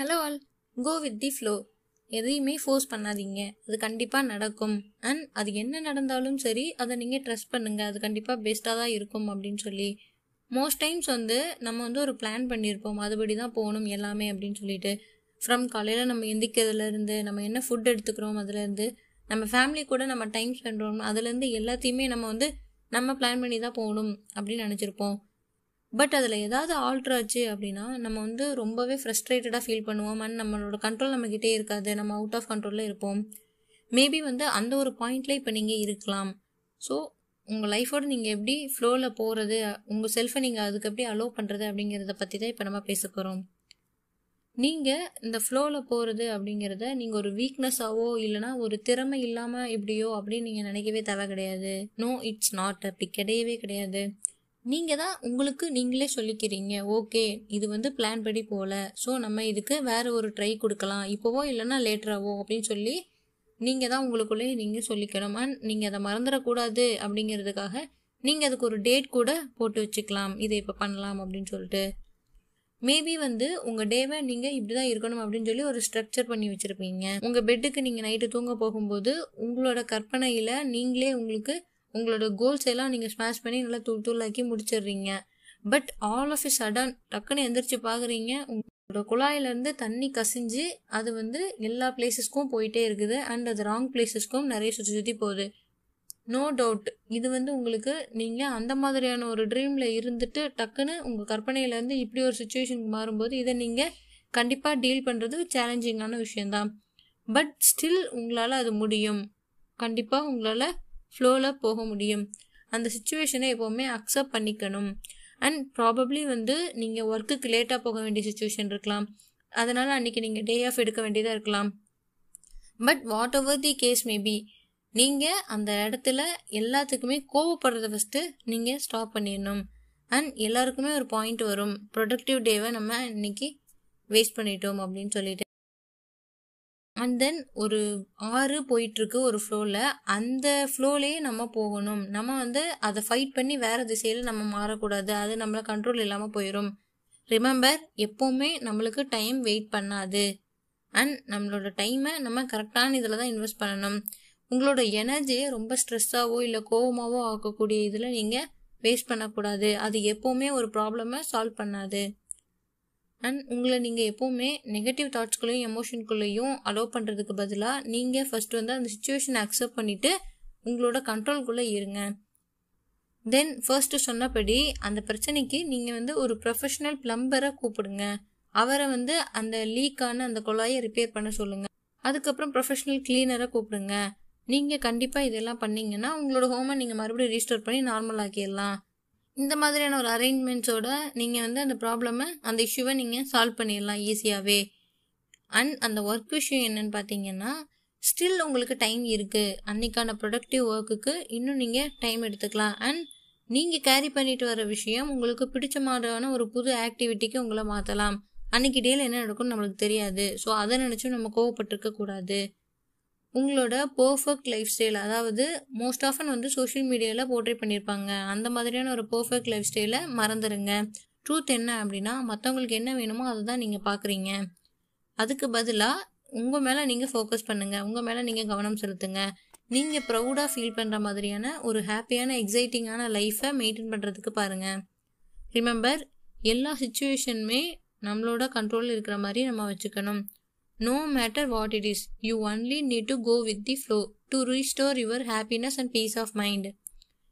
Hello all go with the flow எதையுமே force பண்ணாதீங்க. அது கண்டிப்பாக நடக்கும். அண்ட் அது என்ன நடந்தாலும் சரி அதை நீங்கள் ட்ரஸ்ட் பண்ணுங்கள் அது கண்டிப்பாக பெஸ்ட்டாக தான் இருக்கும் அப்படின்னு சொல்லி. மோஸ்ட் டைம்ஸ் வந்து நம்ம வந்து ஒரு பிளான் பண்ணியிருப்போம். அதுபடி தான் போகணும் எல்லாமே அப்படின்னு சொல்லிட்டு. ஃப்ரம் காலையில் நம்ம எந்திக்கிறதுலேருந்து நம்ம என்ன ஃபுட் எடுத்துக்கிறோம் அதுலேருந்து நம்ம ஃபேமிலி கூட நம்ம டைம் ஸ்பெண்ட் பண்ணணும் அதுலேருந்து எல்லாத்தையுமே நம்ம வந்து நம்ம பிளான் பண்ணி தான் போகணும் அப்படின்னு நினச்சிருப்போம். பட் அதில் ஏதாவது ஆல்ட்ரு ஆச்சு அப்படின்னா நம்ம வந்து ரொம்பவே ஃப்ரஸ்ட்ரேட்டடாக ஃபீல் பண்ணுவோம். அண்ட் நம்மளோட கண்ட்ரோல் நம்மக்கிட்டே இருக்காது. நம்ம அவுட் ஆஃப் கண்ட்ரோலில் இருப்போம். மேபி வந்து அந்த ஒரு பாயிண்டில் இப்போ நீங்கள் இருக்கலாம். ஸோ உங்கள் லைஃபோடு நீங்கள் எப்படி ஃப்ளோவில் போகிறது உங்கள் செல்ஃபை நீங்கள் அதுக்கு எப்படி அலோவ் பண்ணுறது அப்படிங்கிறத பற்றி தான் இப்போ நம்ம பேச போகிறோம் நீங்கள் இந்த ஃப்ளோவில் போகிறது அப்படிங்கிறத நீங்கள் ஒரு வீக்னஸாவோ இல்லைனா ஒரு திறமை இல்லாமல் எப்படியோ அப்படின்னு நீங்கள் நினைக்கவே தேவை கிடையாது. நோ இட்ஸ் நாட் அப்படி கிடையவே கிடையாது. நீங்கள் தான் உங்களுக்கு நீங்களே சொல்லிக்கிறீங்க ஓகே இது வந்து பிளான் படி போகல ஸோ நம்ம இதுக்கு வேறு ஒரு ட்ரை கொடுக்கலாம். இப்போவோ இல்லைன்னா லேட்டராகவோ அப்படின்னு சொல்லி நீங்கள் தான் உங்களுக்குள்ளே நீங்கள் சொல்லிக்கணும். அண்ட் நீங்கள் அதை மறந்துடக்கூடாது அப்படிங்கிறதுக்காக நீங்கள் அதுக்கு ஒரு டேட் கூட போட்டு வச்சுக்கலாம். இதை இப்போ பண்ணலாம் அப்படின்னு சொல்லிட்டு. மேபி வந்து உங்கள் டேவை நீங்கள் இப்படி தான் இருக்கணும் அப்படின்னு சொல்லி ஒரு ஸ்ட்ரக்சர் பண்ணி வச்சுருப்பீங்க. உங்கள் பெட்டுக்கு நீங்கள் நைட்டு தூங்க போகும்போது உங்களோட கற்பனையில் நீங்களே உங்களுக்கு உங்களோட கோல்ஸ் எல்லாம் நீங்கள் ஸ்மாஷ் பண்ணி நல்லா தூள் தூளாக்கி முடிச்சிடுறீங்க. But all of a sudden டக்குன்னு எந்திரிச்சு பார்க்குறீங்க உங்களோட குழாயிலேருந்து தண்ணி கசிஞ்சு அது வந்து எல்லா பிளேசஸ்க்கும் போயிட்டே இருக்குது. அண்ட் அது ராங் பிளேசஸ்க்கும் நிறைய சுற்றி சுற்றி போகுது. நோ டவுட் இது வந்து உங்களுக்கு நீங்கள் அந்த மாதிரியான ஒரு ட்ரீமில் இருந்துட்டு டக்குன்னு உங்கள் கற்பனையிலேருந்து இப்படி ஒரு சுச்சுவேஷனுக்கு மாறும்போது இதை நீங்கள் கண்டிப்பாக டீல் பண்ணுறது சேலஞ்சிங்கான விஷயந்தான் பட் ஸ்டில் உங்களால் அது முடியும். கண்டிப்பாக உங்களால் ஃப்ளோவில் போக முடியும். அந்த சுச்சுவேஷனை எப்போவுமே அக்செப்ட் பண்ணிக்கணும். அண்ட் ப்ராபப்ளி வந்து நீங்கள் ஒர்க்குக்கு லேட்டாக போக வேண்டிய சுச்சுவேஷன் இருக்கலாம். அதனால் அன்றைக்கி நீங்கள் டே ஆஃப் எடுக்க வேண்டியதாக இருக்கலாம். But whatever the case maybe நீங்கள் அந்த இடத்துல எல்லாத்துக்குமே கோவப்படுறத ஃபஸ்ட்டு நீங்கள் ஸ்டாப் பண்ணிடணும். அண்ட் எல்லாருக்குமே ஒரு பாயிண்ட் வரும். ப்ரொடக்டிவ் டேவை நம்ம இன்னைக்கு வேஸ்ட் பண்ணிட்டோம் அப்படின்னு சொல்லிட்டு. அண்ட் தென் ஒரு ஆறு போயிட்டுருக்கு ஒரு ஃப்ளோவில் அந்த ஃப்ளோலேயே நம்ம போகணும். நம்ம வந்து அதை ஃபைட் பண்ணி வேறு திசையில் நம்ம மாறக்கூடாது. அது நம்மளை கண்ட்ரோல் இல்லாமல் போயிடும் ரிமெம்பர் எப்போவுமே நம்மளுக்கு டைம் வெயிட் பண்ணாது. அண்ட் நம்மளோட டைமை நம்ம கரெக்டான இதில் தான் இன்வெஸ்ட் பண்ணணும். உங்களோட எனர்ஜியை ரொம்ப ஸ்ட்ரெஸ்ஸாகவோ இல்லை கோவமாகவோ ஆக்கக்கூடிய இதில் நீங்கள் வேஸ்ட் பண்ணக்கூடாது. அது எப்போவுமே ஒரு ப்ராப்ளமை சால்வ் பண்ணாது. அண்ட் உங்களை நீங்கள் எப்போவுமே நெகட்டிவ் தாட்ஸ்குள்ளேயும் எமோஷனுக்குள்ளேயும் அலோவ் பண்ணுறதுக்கு பதிலாக நீங்கள் ஃபஸ்ட் வந்து அந்த சுச்சுவேஷனை அக்செப்ட் பண்ணிவிட்டு உங்களோட கண்ட்ரோல்குள்ளே இருங்க. தென் ஃபர்ஸ்ட்டு சொன்னபடி அந்த பிரச்சனைக்கு நீங்கள் வந்து ஒரு ப்ரொஃபஷனல் பிளம்பரை கூப்பிடுங்க. அவரை வந்து அந்த லீக்கான அந்த குழாயை ரிப்பேர் பண்ண சொல்லுங்கள் அதுக்கப்புறம் ப்ரொஃபஷனல் கிளீனரை கூப்பிடுங்க. நீங்கள் கண்டிப்பாக இதெல்லாம் பண்ணிங்கன்னா உங்களோட ஹோமை நீங்கள் மறுபடியும் ரீஸ்டோர் பண்ணி நார்மல் ஆக்கிடலாம். இந்த மாதிரியான ஒரு அரேஞ்ச்மெண்ட்ஸோட நீங்கள் வந்து அந்த ப்ராப்ளமை அந்த இஷ்யூவை நீங்கள் சால்வ் பண்ணிடலாம் ஈஸியாகவே அண்ட் அந்த ஒர்க் விஷயம் என்னன்னு பார்த்தீங்கன்னா ஸ்டில் உங்களுக்கு டைம் இருக்குது அன்னைக்கான ப்ரொடக்டிவ் ஒர்க்குக்கு இன்னும் நீங்கள் டைம் எடுத்துக்கலாம். அண்ட் நீங்கள் கேரி பண்ணிட்டு வர விஷயம் உங்களுக்கு பிடிச்ச மாதிரியான ஒரு புது ஆக்டிவிட்டிக்கு உங்களை மாற்றலாம் அன்னைக்கு டேயில் என்ன நடக்கும்னு நம்மளுக்கு தெரியாது. ஸோ அதை நினச்சும் நம்ம கோவப்பட்டிருக்க கூடாது. உங்களோட பர்ஃபெக்ட் லைஃப் ஸ்டைல் அதாவது மோஸ்ட் ஆஃபன் வந்து சோஷியல் மீடியாவில் போர்ட்ரேட் பண்ணியிருப்பாங்க அந்த மாதிரியான ஒரு பர்ஃபெக்ட் லைஃப் ஸ்டைலை மறந்துடுங்க ட்ரூத் என்ன அப்படின்னா மற்றவங்களுக்கு என்ன வேணுமோ அதை தான் நீங்கள் பார்க்குறீங்க அதுக்கு பதிலாக உங்கள் மேலே நீங்கள் ஃபோக்கஸ் பண்ணுங்கள் உங்கள் மேலே நீங்கள் கவனம் செலுத்துங்க. நீங்கள் ப்ரௌடாக ஃபீல் பண்ணுற மாதிரியான ஒரு ஹாப்பியான எக்ஸைட்டிங்கான லைஃப்பை மெயின்டைன் பண்ணுறதுக்கு பாருங்கள் ரிமெம்பர் எல்லா சுச்சுவேஷனுமே நம்மளோட கண்ட்ரோலில் இருக்கிற மாதிரி நம்ம வச்சுக்கணும். No matter what it is, you only need to go with the flow to restore your happiness and peace of mind.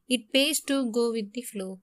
It pays to go with the flow.